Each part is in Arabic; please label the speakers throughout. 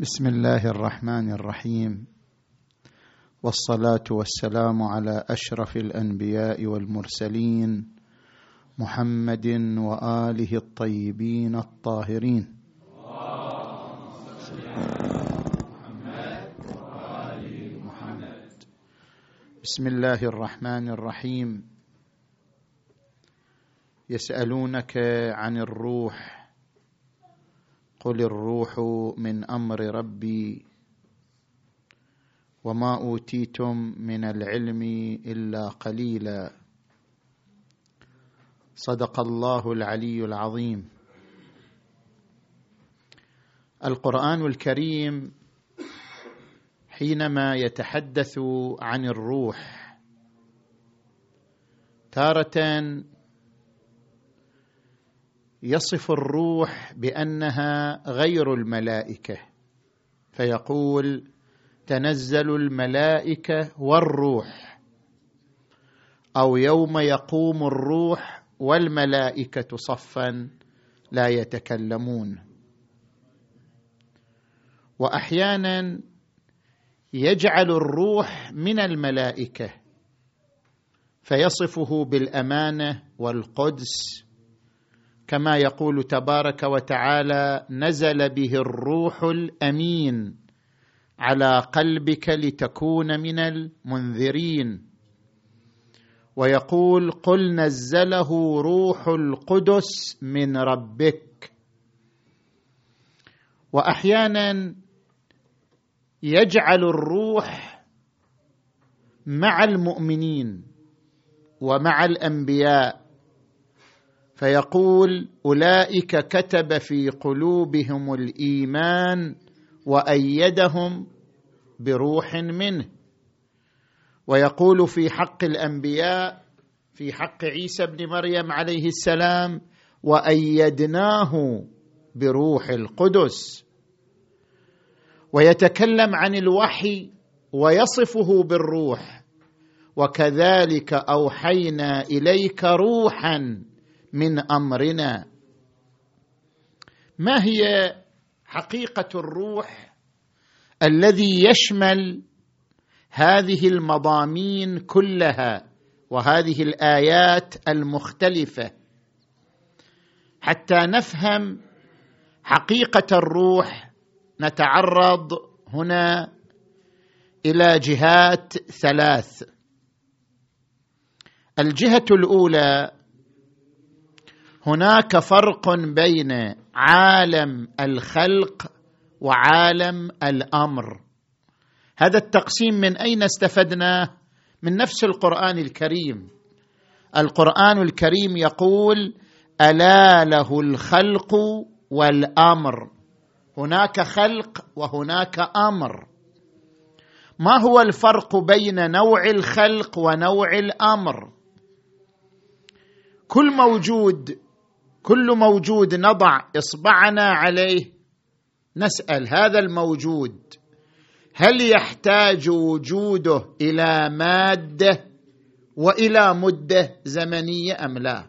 Speaker 1: بسم الله الرحمن الرحيم. والصلاة والسلام على أشرف الأنبياء والمرسلين محمد وآله الطيبين الطاهرين. بسم الله الرحمن الرحيم. يسألونك عن الروح قل الروح من أمر ربي وما اوتيتم من العلم الا قليلا. صدق الله العلي العظيم. القرآن الكريم حينما يتحدث عن الروح تارة يصف الروح بأنها غير الملائكة. فيقول تنزل الملائكة والروح. أو يوم يقوم الروح والملائكة صفا لا يتكلمون. واحيانا يجعل الروح من الملائكة فيصفه بالأمانة والقدس كما يقول تبارك وتعالى نزل به الروح الأمين على قلبك لتكون من المنذرين. ويقول قل نزله روح القدس من ربك. وأحيانا يجعل الروح مع المؤمنين ومع الأنبياء فيقول أولئك كتب في قلوبهم الإيمان وأيدهم بروح منه. ويقول في حق الأنبياء في حق عيسى بن مريم عليه السلام وأيدناه بروح القدس. ويتكلم عن الوحي ويصفه بالروح وكذلك أوحينا إليك روحا من أمرنا. ما هي حقيقة الروح الذي يشمل هذه المضامين كلها وهذه الآيات المختلفة؟ حتى نفهم حقيقة الروح نتعرض هنا إلى جهات ثلاث. الجهة الأولى هناك فرق بين عالم الخلق وعالم الأمر. هذا التقسيم من أين استفدناه من نفس القرآن الكريم. القرآن الكريم يقول ألا له الخلق والأمر. هناك خلق وهناك أمر. ما هو الفرق بين نوع الخلق ونوع الأمر؟ كل موجود كل موجود نضع إصبعنا عليه. نسأل هذا الموجود هل يحتاج وجوده إلى مادة وإلى مدة زمنية أم لا؟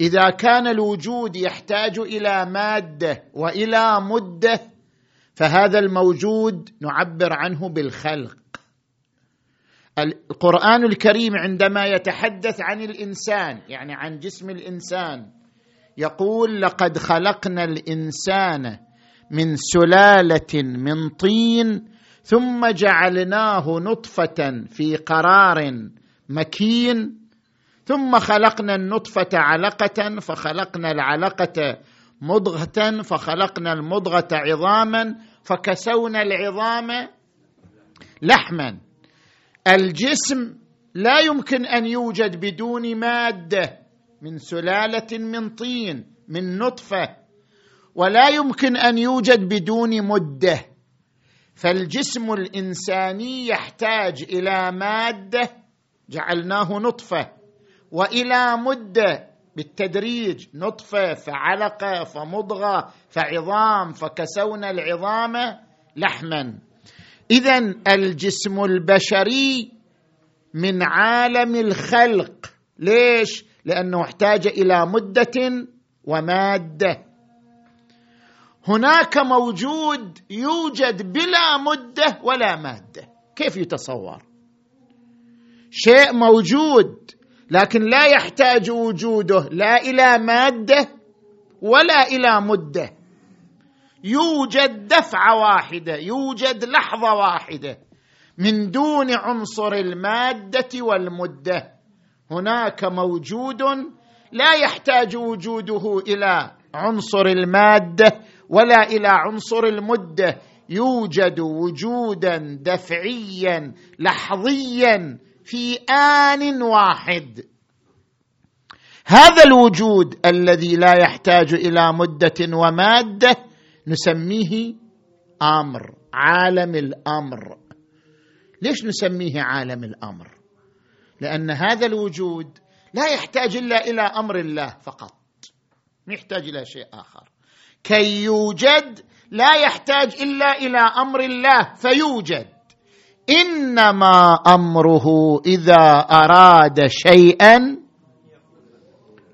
Speaker 1: إذا كان الوجود يحتاج إلى مادة وإلى مدة فهذا الموجود نعبر عنه بالخلق. القرآن الكريم عندما يتحدث عن الإنسان يعني عن جسم الإنسان يقول لقد خلقنا الإنسان من سلالة من طين ثم جعلناه نطفة في قرار مكين ثم خلقنا النطفة علقة فخلقنا العلقة مضغة فخلقنا المضغة عظاما فكسونا العظام لحما. الجسم لا يمكن أن يوجد بدون مادة. من سلالة من طين من نطفة. ولا يمكن أن يوجد بدون مدة. فالجسم الإنساني يحتاج إلى مادة جعلناه نطفة وإلى مدة بالتدريج. نطفة فعلقة فمضغة فعظام فكسونا العظام لحما. إذا الجسم البشري من عالم الخلق. ليش؟ لأنه احتاج إلى مدة ومادة. هناك موجود يوجد بلا مدة ولا مادة. كيف يتصور؟ شيء موجود لكن لا يحتاج وجوده لا إلى مادة ولا إلى مدة. يوجد دفعة واحدة يوجد لحظة واحدة من دون عنصر المادة والمدة. هناك موجود لا يحتاج وجوده إلى عنصر المادة ولا إلى عنصر المدة. يوجد وجودا دفعيا لحظيا في آن واحد. هذا الوجود الذي لا يحتاج إلى مدة ومادة نسميه أمر عالم الأمر. ليش نسميه عالم الأمر؟ لأن هذا الوجود لا يحتاج إلا إلى أمر الله فقط يحتاج إلى شيء آخر. كي يوجد لا يحتاج إلا إلى أمر الله فيوجد. إنما أمره إذا أراد شيئا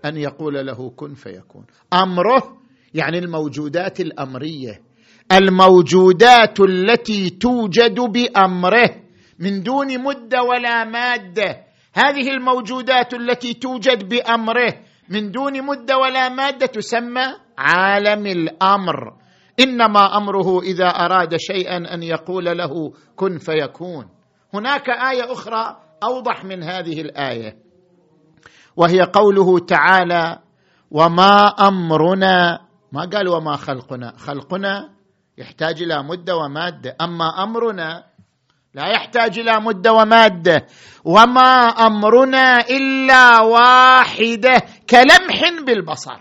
Speaker 1: أن يقول له كن فيكون. أمره يعني الموجودات الأمرية الموجودات التي توجد بأمره من دون مدة ولا مادة. هذه الموجودات التي توجد بأمره من دون مدة ولا مادة تسمى عالم الأمر. إنما أمره إذا أراد شيئا أن يقول له كن فيكون. هناك آية أخرى أوضح من هذه الآية وهي قوله تعالى وما أمرنا ما قال وما خلقنا خلقنا يحتاج إلى مدة ومادة أما أمرنا لا يحتاج إلى مدة ومادة. وما أمرنا إلا واحدة كلمح بالبصر.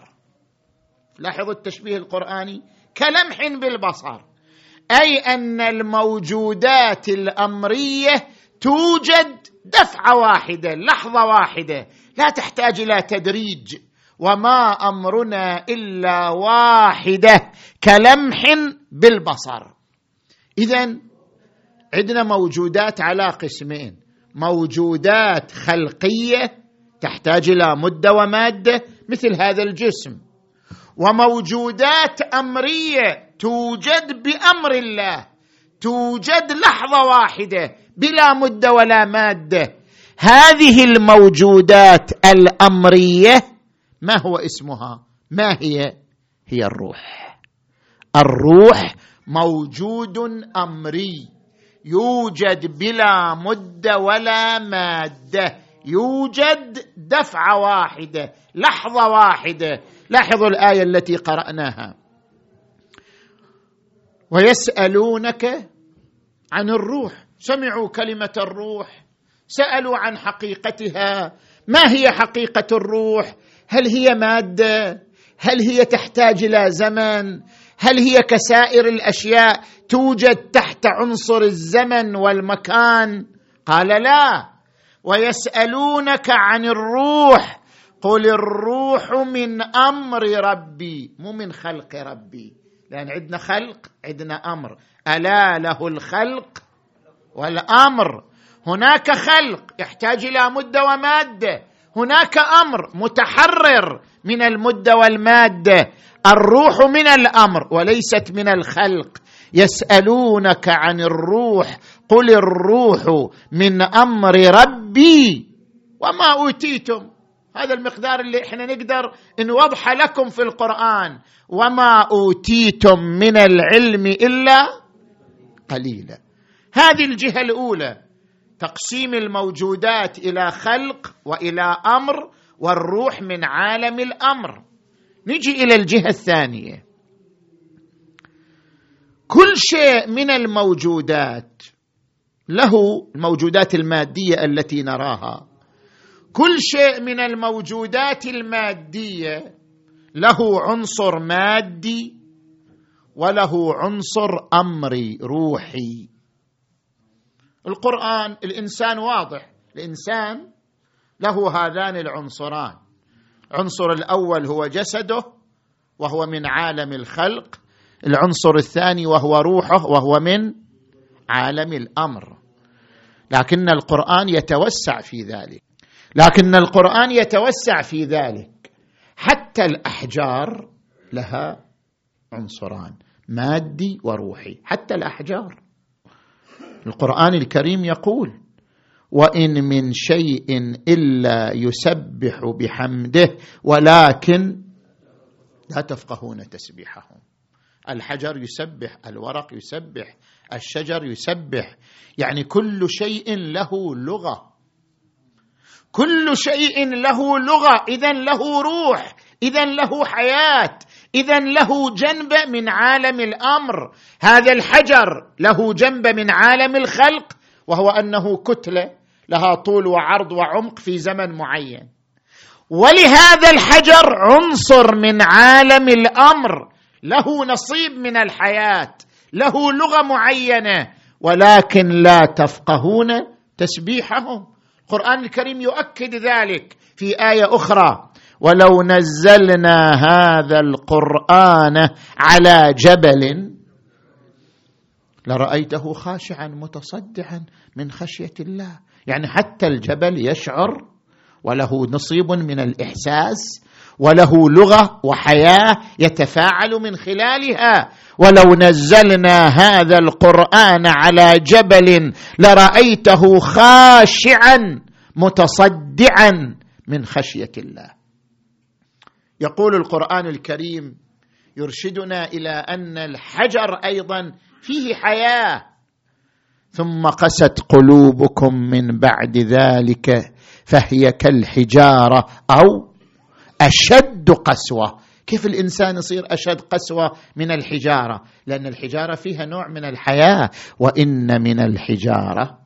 Speaker 1: لاحظوا التشبيه القرآني؟ كلمح بالبصر. أي أن الموجودات الأمرية توجد دفعة واحدة لحظة واحدة. لا تحتاج إلى تدريج. وما أمرنا إلا واحدة كلمح بالبصر. اذا عندنا موجودات على قسمين. موجودات خلقية تحتاج إلى مدة ومادة مثل هذا الجسم. وموجودات أمرية توجد بأمر الله. توجد لحظة واحدة بلا مدة ولا مادة. هذه الموجودات الأمرية ما هو اسمها؟ ما هي؟ هي الروح. الروح موجود أمري. يوجد بلا مده ولا مادة. يوجد دفعه واحدة لحظة واحدة. لاحظوا الآية التي قرأناها. ويسألونك عن الروح. سمعوا كلمة الروح. سألوا عن حقيقتها. ما هي حقيقة الروح؟ هل هي مادة؟ هل هي تحتاج إلى زمن؟ هل هي كسائر الأشياء توجد تحت عنصر الزمن والمكان؟ قال لا. ويسألونك عن الروح. قل الروح من أمر ربي مو من خلق ربي. لأن عندنا خلق عندنا أمر. ألا له الخلق والأمر. هناك خلق يحتاج إلى مدة ومادة. هناك أمر متحرر من المدة والمادة. الروح من الأمر وليست من الخلق. يسألونك عن الروح قل الروح من أمر ربي وما أوتيتم. هذا المقدار اللي إحنا نقدر نوضح لكم في القرآن. وما أوتيتم من العلم إلا قليلا. هذه الجهة الأولى تقسيم الموجودات إلى خلق وإلى أمر والروح من عالم الأمر. نجي إلى الجهة الثانية. كل شيء من الموجودات له الموجودات المادية التي نراها. كل شيء من الموجودات المادية له عنصر مادي وله عنصر أمري روحي. القرآن الإنسان واضح. الإنسان له هذان العنصران. العنصر الأول هو جسده وهو من عالم الخلق. العنصر الثاني وهو روحه وهو من عالم الأمر. لكن القرآن يتوسع في ذلك. لكن القرآن يتوسع في ذلك. حتى الأحجار لها عنصران مادي وروحي. حتى الأحجار. القرآن الكريم يقول وإن من شيء إلا يسبح بحمده ولكن لا تفقهون تسبيحهم. الحجر يسبح الورق يسبح الشجر يسبح. يعني كل شيء له لغة. كل شيء له لغة. اذا له روح. اذا له حياة. اذا له جنب من عالم الأمر. هذا الحجر له جنب من عالم الخلق وهو أنه كتلة. لها طول وعرض وعمق في زمن معين. ولهذا الحجر عنصر من عالم الأمر. له نصيب من الحياة. له لغة معينة. ولكن لا تفقهون تسبيحهم القرآن الكريم يؤكد ذلك في آية أخرى. ولو نزلنا هذا القرآن على جبل لرأيته خاشعا متصدعا من خشية الله. يعني حتى الجبل يشعر وله نصيب من الإحساس وله لغة وحياة يتفاعل من خلالها. ولو نزلنا هذا القرآن على جبل لرأيته خاشعا متصدعا من خشية الله. يقول القرآن الكريم يرشدنا إلى أن الحجر أيضا فيه حياة. ثم قست قلوبكم من بعد ذلك فهي كالحجارة أو أشد قسوة. كيف الإنسان يصير أشد قسوة من الحجارة؟ لأن الحجارة فيها نوع من الحياة وإن من الحجارة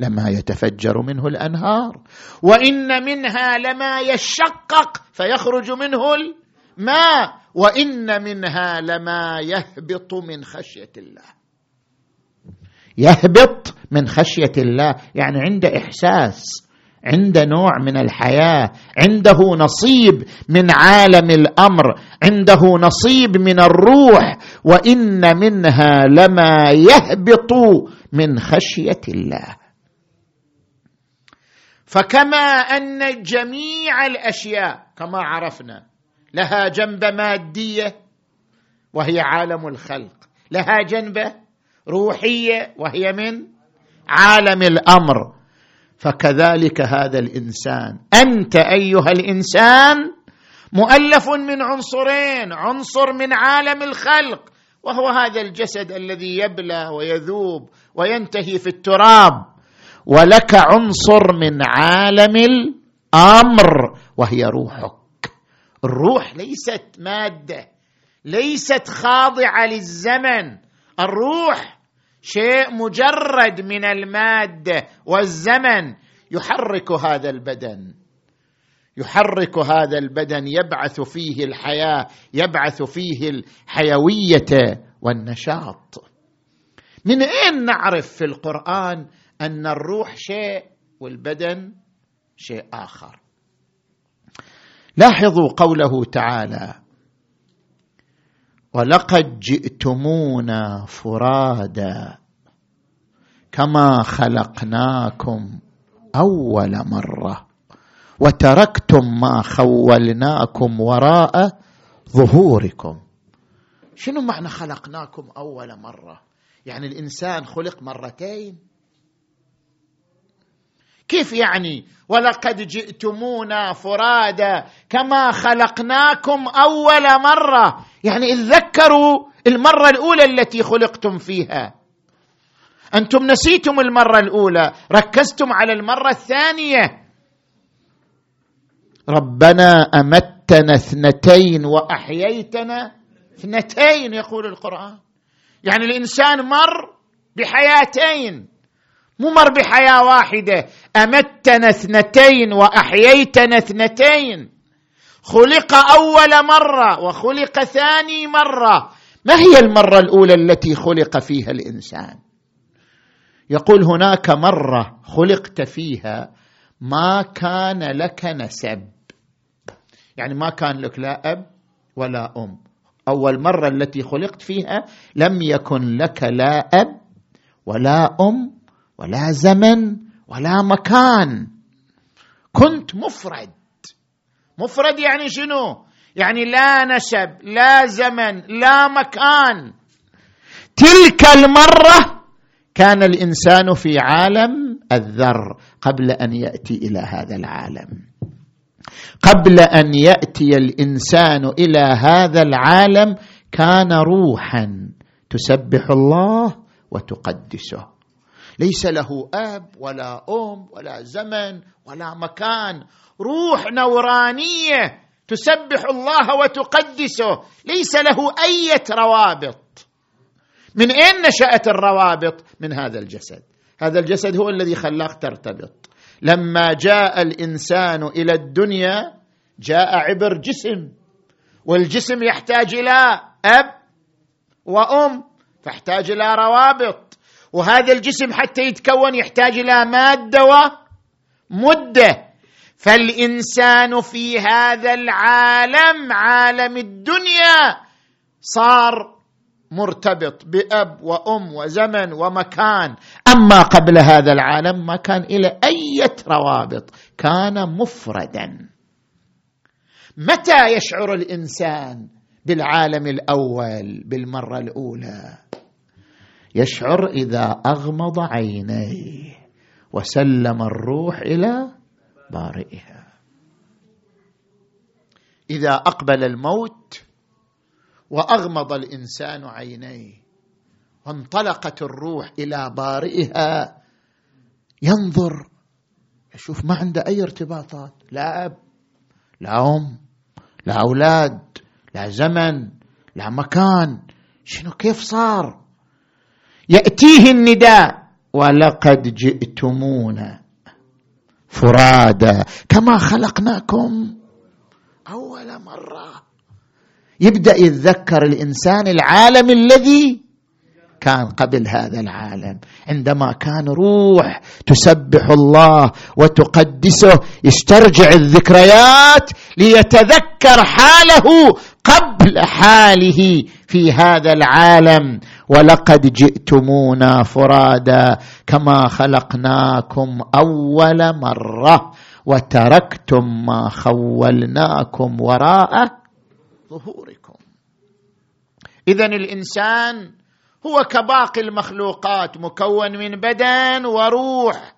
Speaker 1: لما يتفجر منه الأنهار وإن منها لما يشقق فيخرج منه الماء وإن منها لما يهبط من خشية الله. يهبط من خشية الله. يعني عنده إحساس عنده نوع من الحياة عنده نصيب من عالم الأمر عنده نصيب من الروح. وإن منها لما يهبط من خشية الله. فكما أن جميع الأشياء كما عرفنا لها جنبه مادية وهي عالم الخلق. لها جنبة روحية وهي من عالم الأمر. فكذلك هذا الإنسان. أنت أيها الإنسان مؤلف من عنصرين. عنصر من عالم الخلق. وهو هذا الجسد الذي يبلى ويذوب وينتهي في التراب. ولك عنصر من عالم الأمر. وهي روحك. الروح ليست مادة. ليست خاضعة للزمن. الروح شيء مجرد من المادة والزمن يحرك هذا البدن. يحرك هذا البدن يبعث فيه الحياة يبعث فيه الحيوية والنشاط. من أين نعرف في القرآن أن الروح شيء والبدن شيء آخر؟ لاحظوا قوله تعالى ولقد جئتمونا فرادا كما خلقناكم أول مرة وتركتم ما خولناكم وراء ظهوركم. شنو معنى خلقناكم أول مرة؟ يعني الإنسان خلق مرتين؟ كيف يعني؟ ولقد جئتمونا فرادا كما خلقناكم أول مرة. يعني اتذكروا المرة الأولى التي خلقتم فيها. أنتم نسيتم المرة الأولى ركزتم على المرة الثانية. ربنا أمتنا اثنتين وأحييتنا اثنتين يقول القرآن. يعني الإنسان مر بحياتين. مو مر بحياه واحدة. أمتنا اثنتين وأحييتنا اثنتين. خلق أول مرة وخلق ثاني مرة. ما هي المرة الأولى التي خلق فيها الإنسان؟ يقول هناك مرة خلقت فيها ما كان لك نسب. يعني ما كان لك لا أب ولا أم. أول مرة التي خلقت فيها لم يكن لك لا أب ولا أم ولا زمن ولا مكان. كنت مفرد. مفرد يعني شنو؟ يعني لا نسب لا زمن لا مكان. تلك المرة كان الإنسان في عالم الذر قبل أن يأتي إلى هذا العالم. قبل أن يأتي الإنسان إلى هذا العالم كان روحا تسبح الله وتقدسه. ليس له أب ولا أم ولا زمن ولا مكان. روح نورانية تسبح الله وتقدسه. ليس له أي روابط. من أين نشأت الروابط؟ من هذا الجسد. هذا الجسد هو الذي خلاك ترتبط. لما جاء الإنسان إلى الدنيا جاء عبر جسم. والجسم يحتاج إلى أب وأم فاحتاج إلى روابط. وهذا الجسم حتى يتكون يحتاج إلى مادة ومده فالإنسان في هذا العالم عالم الدنيا صار مرتبط بأب وأم وزمن ومكان. أما قبل هذا العالم ما كان إلى أي روابط كان مفردا. متى يشعر الإنسان بالعالم الأول بالمرة الأولى؟ يشعر إذا أغمض عينيه وسلم الروح إلى بارئها. إذا أقبل الموت وأغمض الإنسان عينيه وانطلقت الروح إلى بارئها ينظر يشوف ما عنده أي ارتباطات لا أب لا أم لا أولاد لا زمن لا مكان شنو كيف صار؟ يأتيه النداء ولقد جئتمونا فرادا كما خلقناكم أول مرة. يبدأ يتذكر الإنسان العالم الذي كان قبل هذا العالم. عندما كان روح تسبح الله وتقدسه يسترجع الذكريات ليتذكر حاله قبل حاله في هذا العالم. ولقد جئتمونا فرادا كما خلقناكم أول مرة وتركتم ما خولناكم وراء ظهوركم. اذا الإنسان هو كباقي المخلوقات مكون من بدن وروح.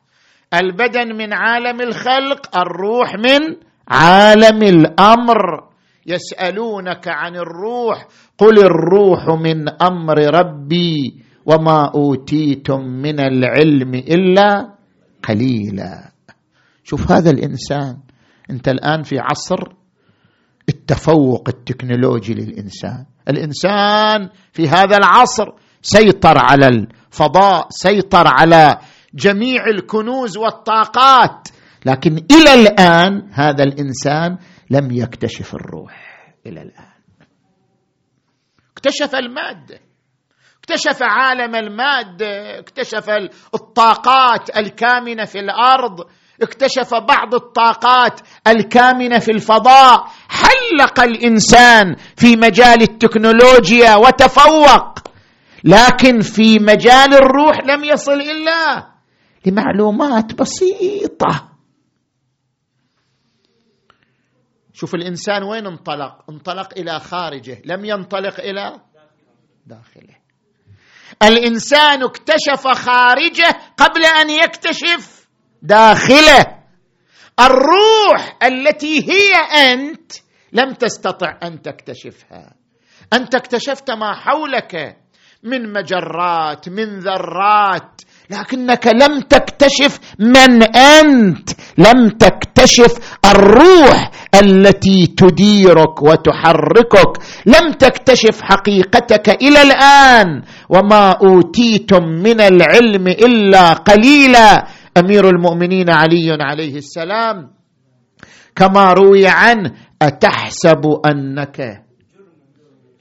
Speaker 1: البدن من عالم الخلق الروح من عالم الأمر. يسألونك عن الروح قل الروح من أمر ربي وما أوتيتم من العلم إلا قليلا. شوف هذا الإنسان أنت الآن في عصر التفوق التكنولوجي للإنسان. الإنسان في هذا العصر سيطر على الفضاء سيطر على جميع الكنوز والطاقات لكن إلى الآن هذا الإنسان لم يكتشف الروح إلى الآن. اكتشف المادة. اكتشف عالم المادة. اكتشف الطاقات الكامنة في الأرض. اكتشف بعض الطاقات الكامنة في الفضاء. حلق الإنسان في مجال التكنولوجيا وتفوق. لكن في مجال الروح لم يصل إلا لمعلومات بسيطة. شوف الإنسان وين انطلق؟ انطلق إلى خارجه لم ينطلق إلى داخله. الإنسان اكتشف خارجه قبل أن يكتشف داخله. الروح التي هي أنت لم تستطع أن تكتشفها. أنت اكتشفت ما حولك من مجرات من ذرات لكنك لم تكتشف من أنت. لم تكتشف الروح التي تديرك وتحركك. لم تكتشف حقيقتك إلى الآن. وما أوتيتم من العلم إلا قليلا. أمير المؤمنين علي عليه السلام. كما روي عنه أتحسب أنك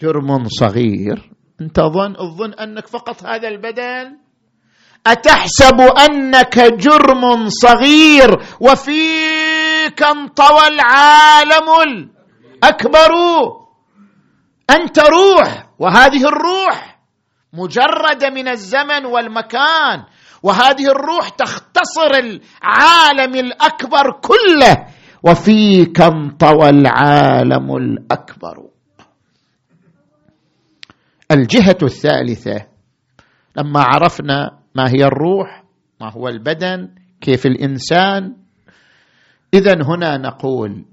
Speaker 1: جرم صغير. أنت ظن الظن أنك فقط هذا البدن؟ أتحسب أنك جرم صغير وفيك انطوى العالم الأكبر؟ أنت روح وهذه الروح مجرده من الزمن والمكان وهذه الروح تختصر العالم الأكبر كله وفيك انطوى العالم الأكبر. الجهة الثالثة لما عرفنا ما هي الروح؟ ما هو البدن؟ كيف الإنسان؟ اذا هنا نقول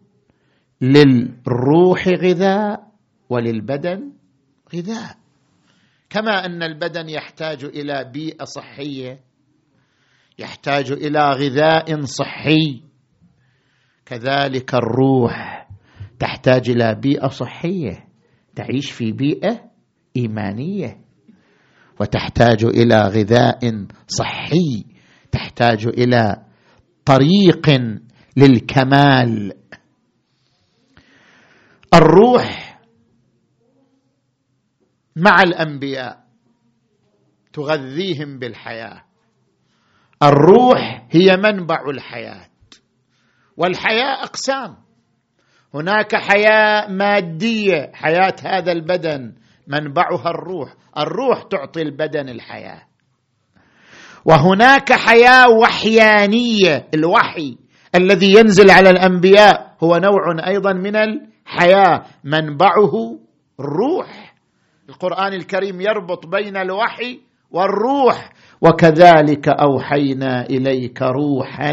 Speaker 1: للروح غذاء وللبدن غذاء. كما أن البدن يحتاج إلى بيئة صحية يحتاج إلى غذاء صحي. كذلك الروح تحتاج إلى بيئة صحية تعيش في بيئة إيمانية. وتحتاج إلى غذاء صحي تحتاج إلى طريق للكمال. الروح مع الأنبياء تغذيهم بالحياة. الروح هي منبع الحياة والحياة أقسام. هناك حياة مادية حياة هذا البدن منبعها الروح. الروح تعطي البدن الحياة. وهناك حياة وحيانية. الوحي الذي ينزل على الأنبياء هو نوع أيضا من الحياة. منبعه الروح. القرآن الكريم يربط بين الوحي والروح. وكذلك أوحينا إليك روحا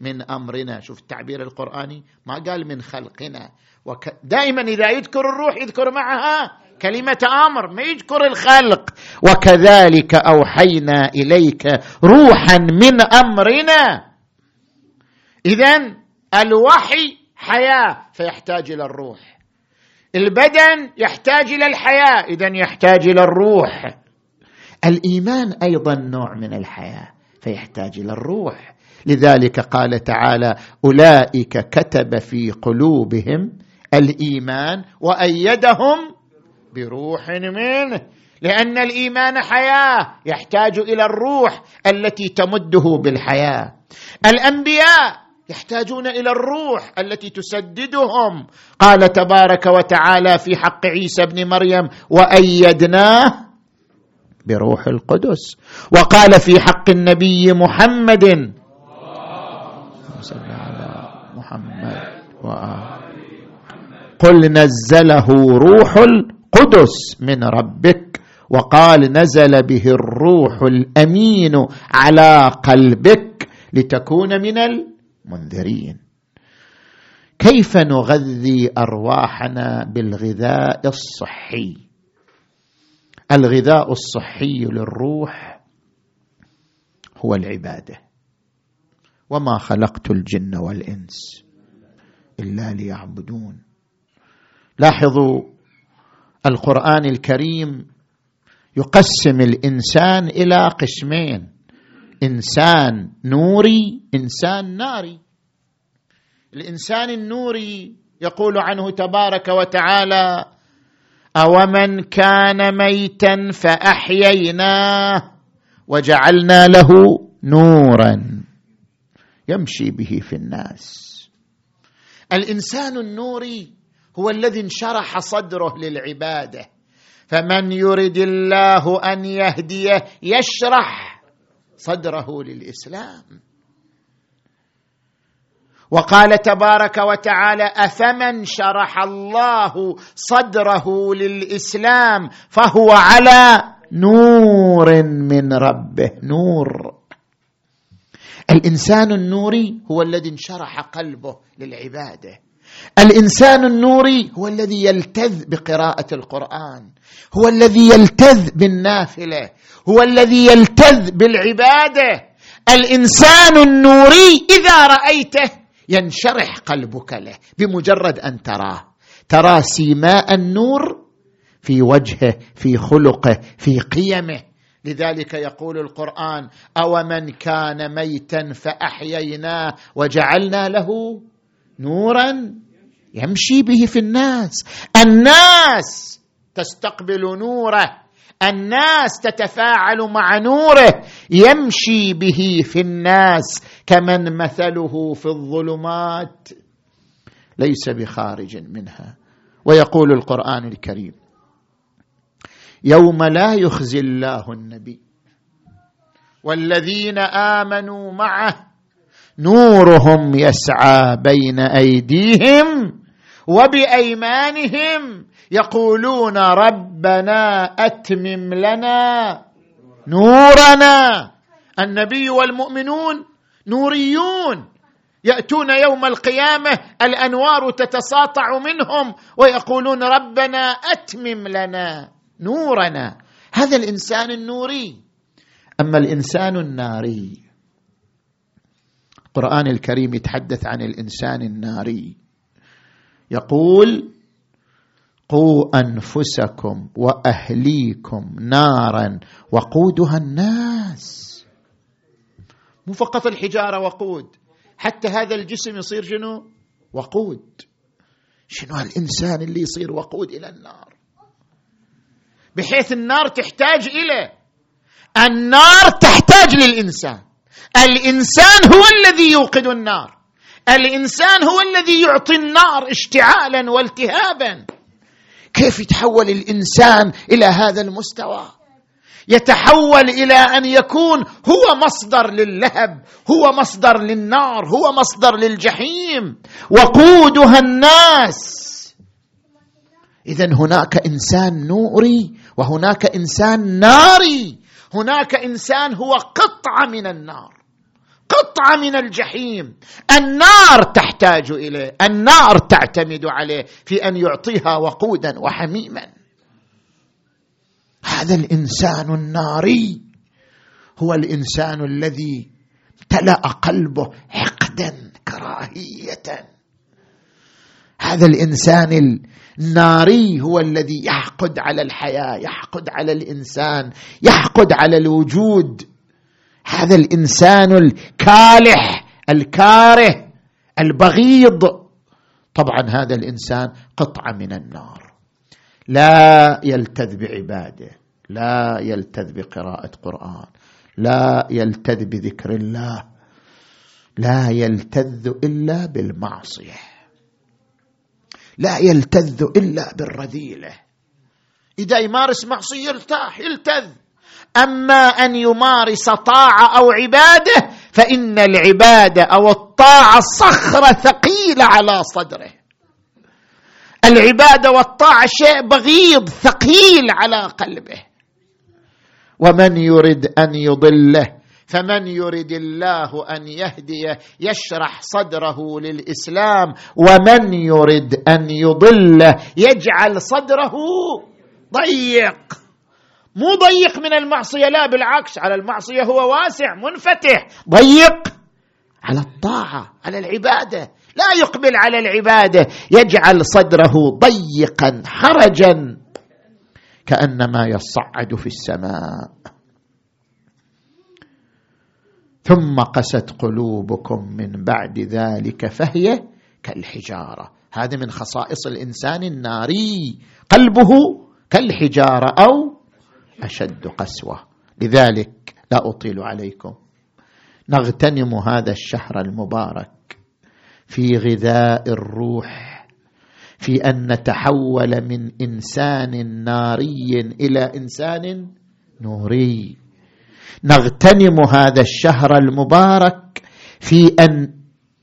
Speaker 1: من أمرنا. شوف التعبير القرآني. ما قال من خلقنا. وك... دائما إذا يذكر الروح يذكر معها كلمة آمر ما يذكر الخلق. وكذلك أوحينا إليك روحا من أمرنا. اذا الوحي حياة فيحتاج إلى الروح. البدن يحتاج إلى الحياة اذا يحتاج إلى الروح. الإيمان أيضا نوع من الحياة فيحتاج إلى الروح. لذلك قال تعالى أولئك كتب في قلوبهم الإيمان وأيدهم بروح منه لأن الإيمان حياة يحتاج إلى الروح التي تمده بالحياة. الأنبياء يحتاجون إلى الروح التي تسددهم. قال تبارك وتعالى في حق عيسى ابن مريم وأيدناه بروح القدس. وقال في حق النبي محمد صل على محمد وآل قل نزله روح القدس من ربك وقال نزل به الروح الأمين على قلبك لتكون من المنذرين. كيف نغذي أرواحنا بالغذاء الصحي؟ الغذاء الصحي للروح هو العبادة. وما خلقت الجن والإنس إلا ليعبدون. لاحظوا القرآن الكريم يقسم الإنسان إلى قسمين. إنسان نوري إنسان ناري. الإنسان النوري يقول عنه تبارك وتعالى اومن كان ميتا فاحييناه وجعلنا له نورا يمشي به في الناس. الإنسان النوري هو الذي انشرح صدره للعبادة. فمن يرد الله أن يهديه يشرح صدره للإسلام. وقال تبارك وتعالى أفمن شرح الله صدره للإسلام فهو على نور من ربه نور. الإنسان النوري هو الذي انشرح قلبه للعبادة. الإنسان النوري هو الذي يلتذ بقراءة القرآن هو الذي يلتذ بالنافلة هو الذي يلتذ بالعبادة. الإنسان النوري إذا رأيته ينشرح قلبك له بمجرد أن تراه. ترى سيماء النور في وجهه في خلقه في قيمه. لذلك يقول القرآن أو من كان ميتا فأحييناه وجعلنا له نورا يمشي به في الناس. الناس تستقبل نوره. الناس تتفاعل مع نوره. يمشي به في الناس كمن مثله في الظلمات. ليس بخارج منها. ويقول القرآن الكريم يوم لا يخزي الله النبي. والذين آمنوا معه نورهم يسعى بين أيديهم وبأيمانهم يقولون ربنا أتمم لنا نورنا. النبي والمؤمنون نوريون. يأتون يوم القيامة الأنوار تتساطع منهم ويقولون ربنا أتمم لنا نورنا. هذا الإنسان النوري. أما الإنسان الناري القرآن الكريم يتحدث عن الإنسان الناري. يقول قوا أنفسكم وأهليكم نارا وقودها الناس. مو فقط الحجارة وقود حتى هذا الجسم يصير شنو؟ وقود. شنو الإنسان اللي يصير وقود إلى النار؟ بحيث النار تحتاج إلى النار تحتاج للإنسان. الإنسان هو الذي يوقد النار. الإنسان هو الذي يعطي النار اشتعالا والتهابا. كيف يتحول الإنسان إلى هذا المستوى؟ يتحول إلى أن يكون هو مصدر للهب هو مصدر للنار هو مصدر للجحيم. وقودها الناس. اذا هناك إنسان نوري وهناك إنسان ناري. هناك إنسان هو قطعة من النار قطعة من الجحيم. النار تحتاج إليه النار تعتمد عليه في أن يعطيها وقودا وحميما. هذا الإنسان الناري هو الإنسان الذي امتلا قلبه حقدا كراهية. هذا الإنسان الناري هو الذي يحقد على الحياة يحقد على الإنسان يحقد على الوجود. هذا الإنسان الكالح الكاره البغيض. طبعا هذا الإنسان قطعة من النار. لا يلتذ بعباده لا يلتذ بقراءة قرآن لا يلتذ بذكر الله لا يلتذ إلا بالمعصية. لا يلتذ إلا بالرذيلة. إذا يمارس معصية يرتاح يلتذ. أما أن يمارس طاعة أو عبادة فإن العبادة أو الطاعة صخرة ثقيلة على صدره. العبادة والطاعة شيء بغيض ثقيل على قلبه. ومن يرد أن يضله فمن يرد الله أن يهديه يشرح صدره للإسلام ومن يرد أن يضله يجعل صدره ضيق. مو ضيق من المعصية لا بالعكس على المعصية هو واسع منفتح ضيق. على الطاعة على العبادة. لا يقبل على العبادة يجعل صدره ضيقا حرجا. كأنما يصعد في السماء. ثم قست قلوبكم من بعد ذلك فهي كالحجارة. هذه من خصائص الإنسان الناري. قلبه كالحجارة أو أشد قسوة. لذلك لا أطيل عليكم. نغتنم هذا الشهر المبارك في غذاء الروح في أن نتحول من إنسان ناري إلى إنسان نوري. نغتنم هذا الشهر المبارك في أن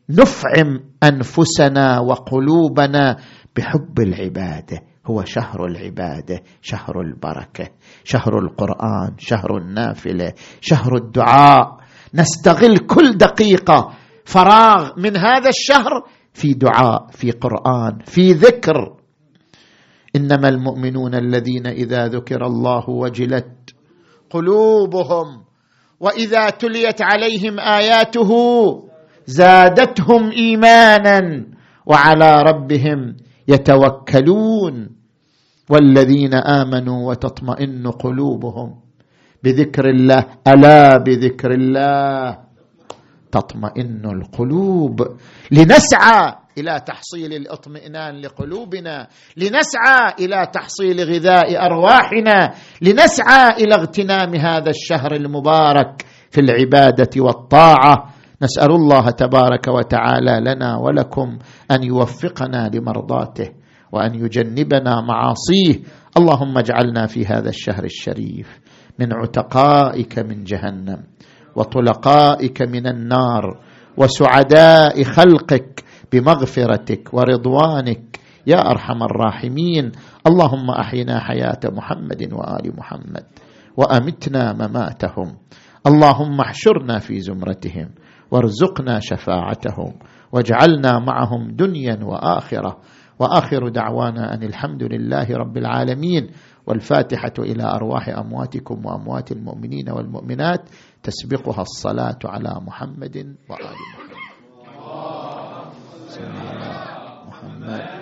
Speaker 1: نفعم أنفسنا وقلوبنا بحب العبادة. هو شهر العبادة شهر البركة شهر القرآن شهر النافلة شهر الدعاء. نستغل كل دقيقة فراغ من هذا الشهر في دعاء في قرآن في ذكر. إنما المؤمنون الذين إذا ذكر الله وجلت قلوبهم. وإذا تليت عليهم آياته زادتهم إيمانا وعلى ربهم يتوكلون. والذين آمنوا وتطمئن قلوبهم بذكر الله ألا بذكر الله. تطمئن القلوب. لنسعى إلى تحصيل الاطمئنان لقلوبنا لنسعى إلى تحصيل غذاء أرواحنا لنسعى إلى اغتنام هذا الشهر المبارك في العبادة والطاعة. نسأل الله تبارك وتعالى لنا ولكم أن يوفقنا لمرضاته وأن يجنبنا معاصيه. اللهم اجعلنا في هذا الشهر الشريف من عتقائك من جهنم وطلقائك من النار وسعداء خلقك بمغفرتك ورضوانك يا أرحم الراحمين. اللهم أحينا حياة محمد وآل محمد وأمتنا مماتهم. اللهم احشرنا في زمرتهم وارزقنا شفاعتهم واجعلنا معهم دنيا وآخرة. وآخر دعوانا أن الحمد لله رب العالمين والفاتحة إلى أرواح أمواتكم وأموات المؤمنين والمؤمنات. تسبقها الصلاة على محمد وآل محمد. محمد.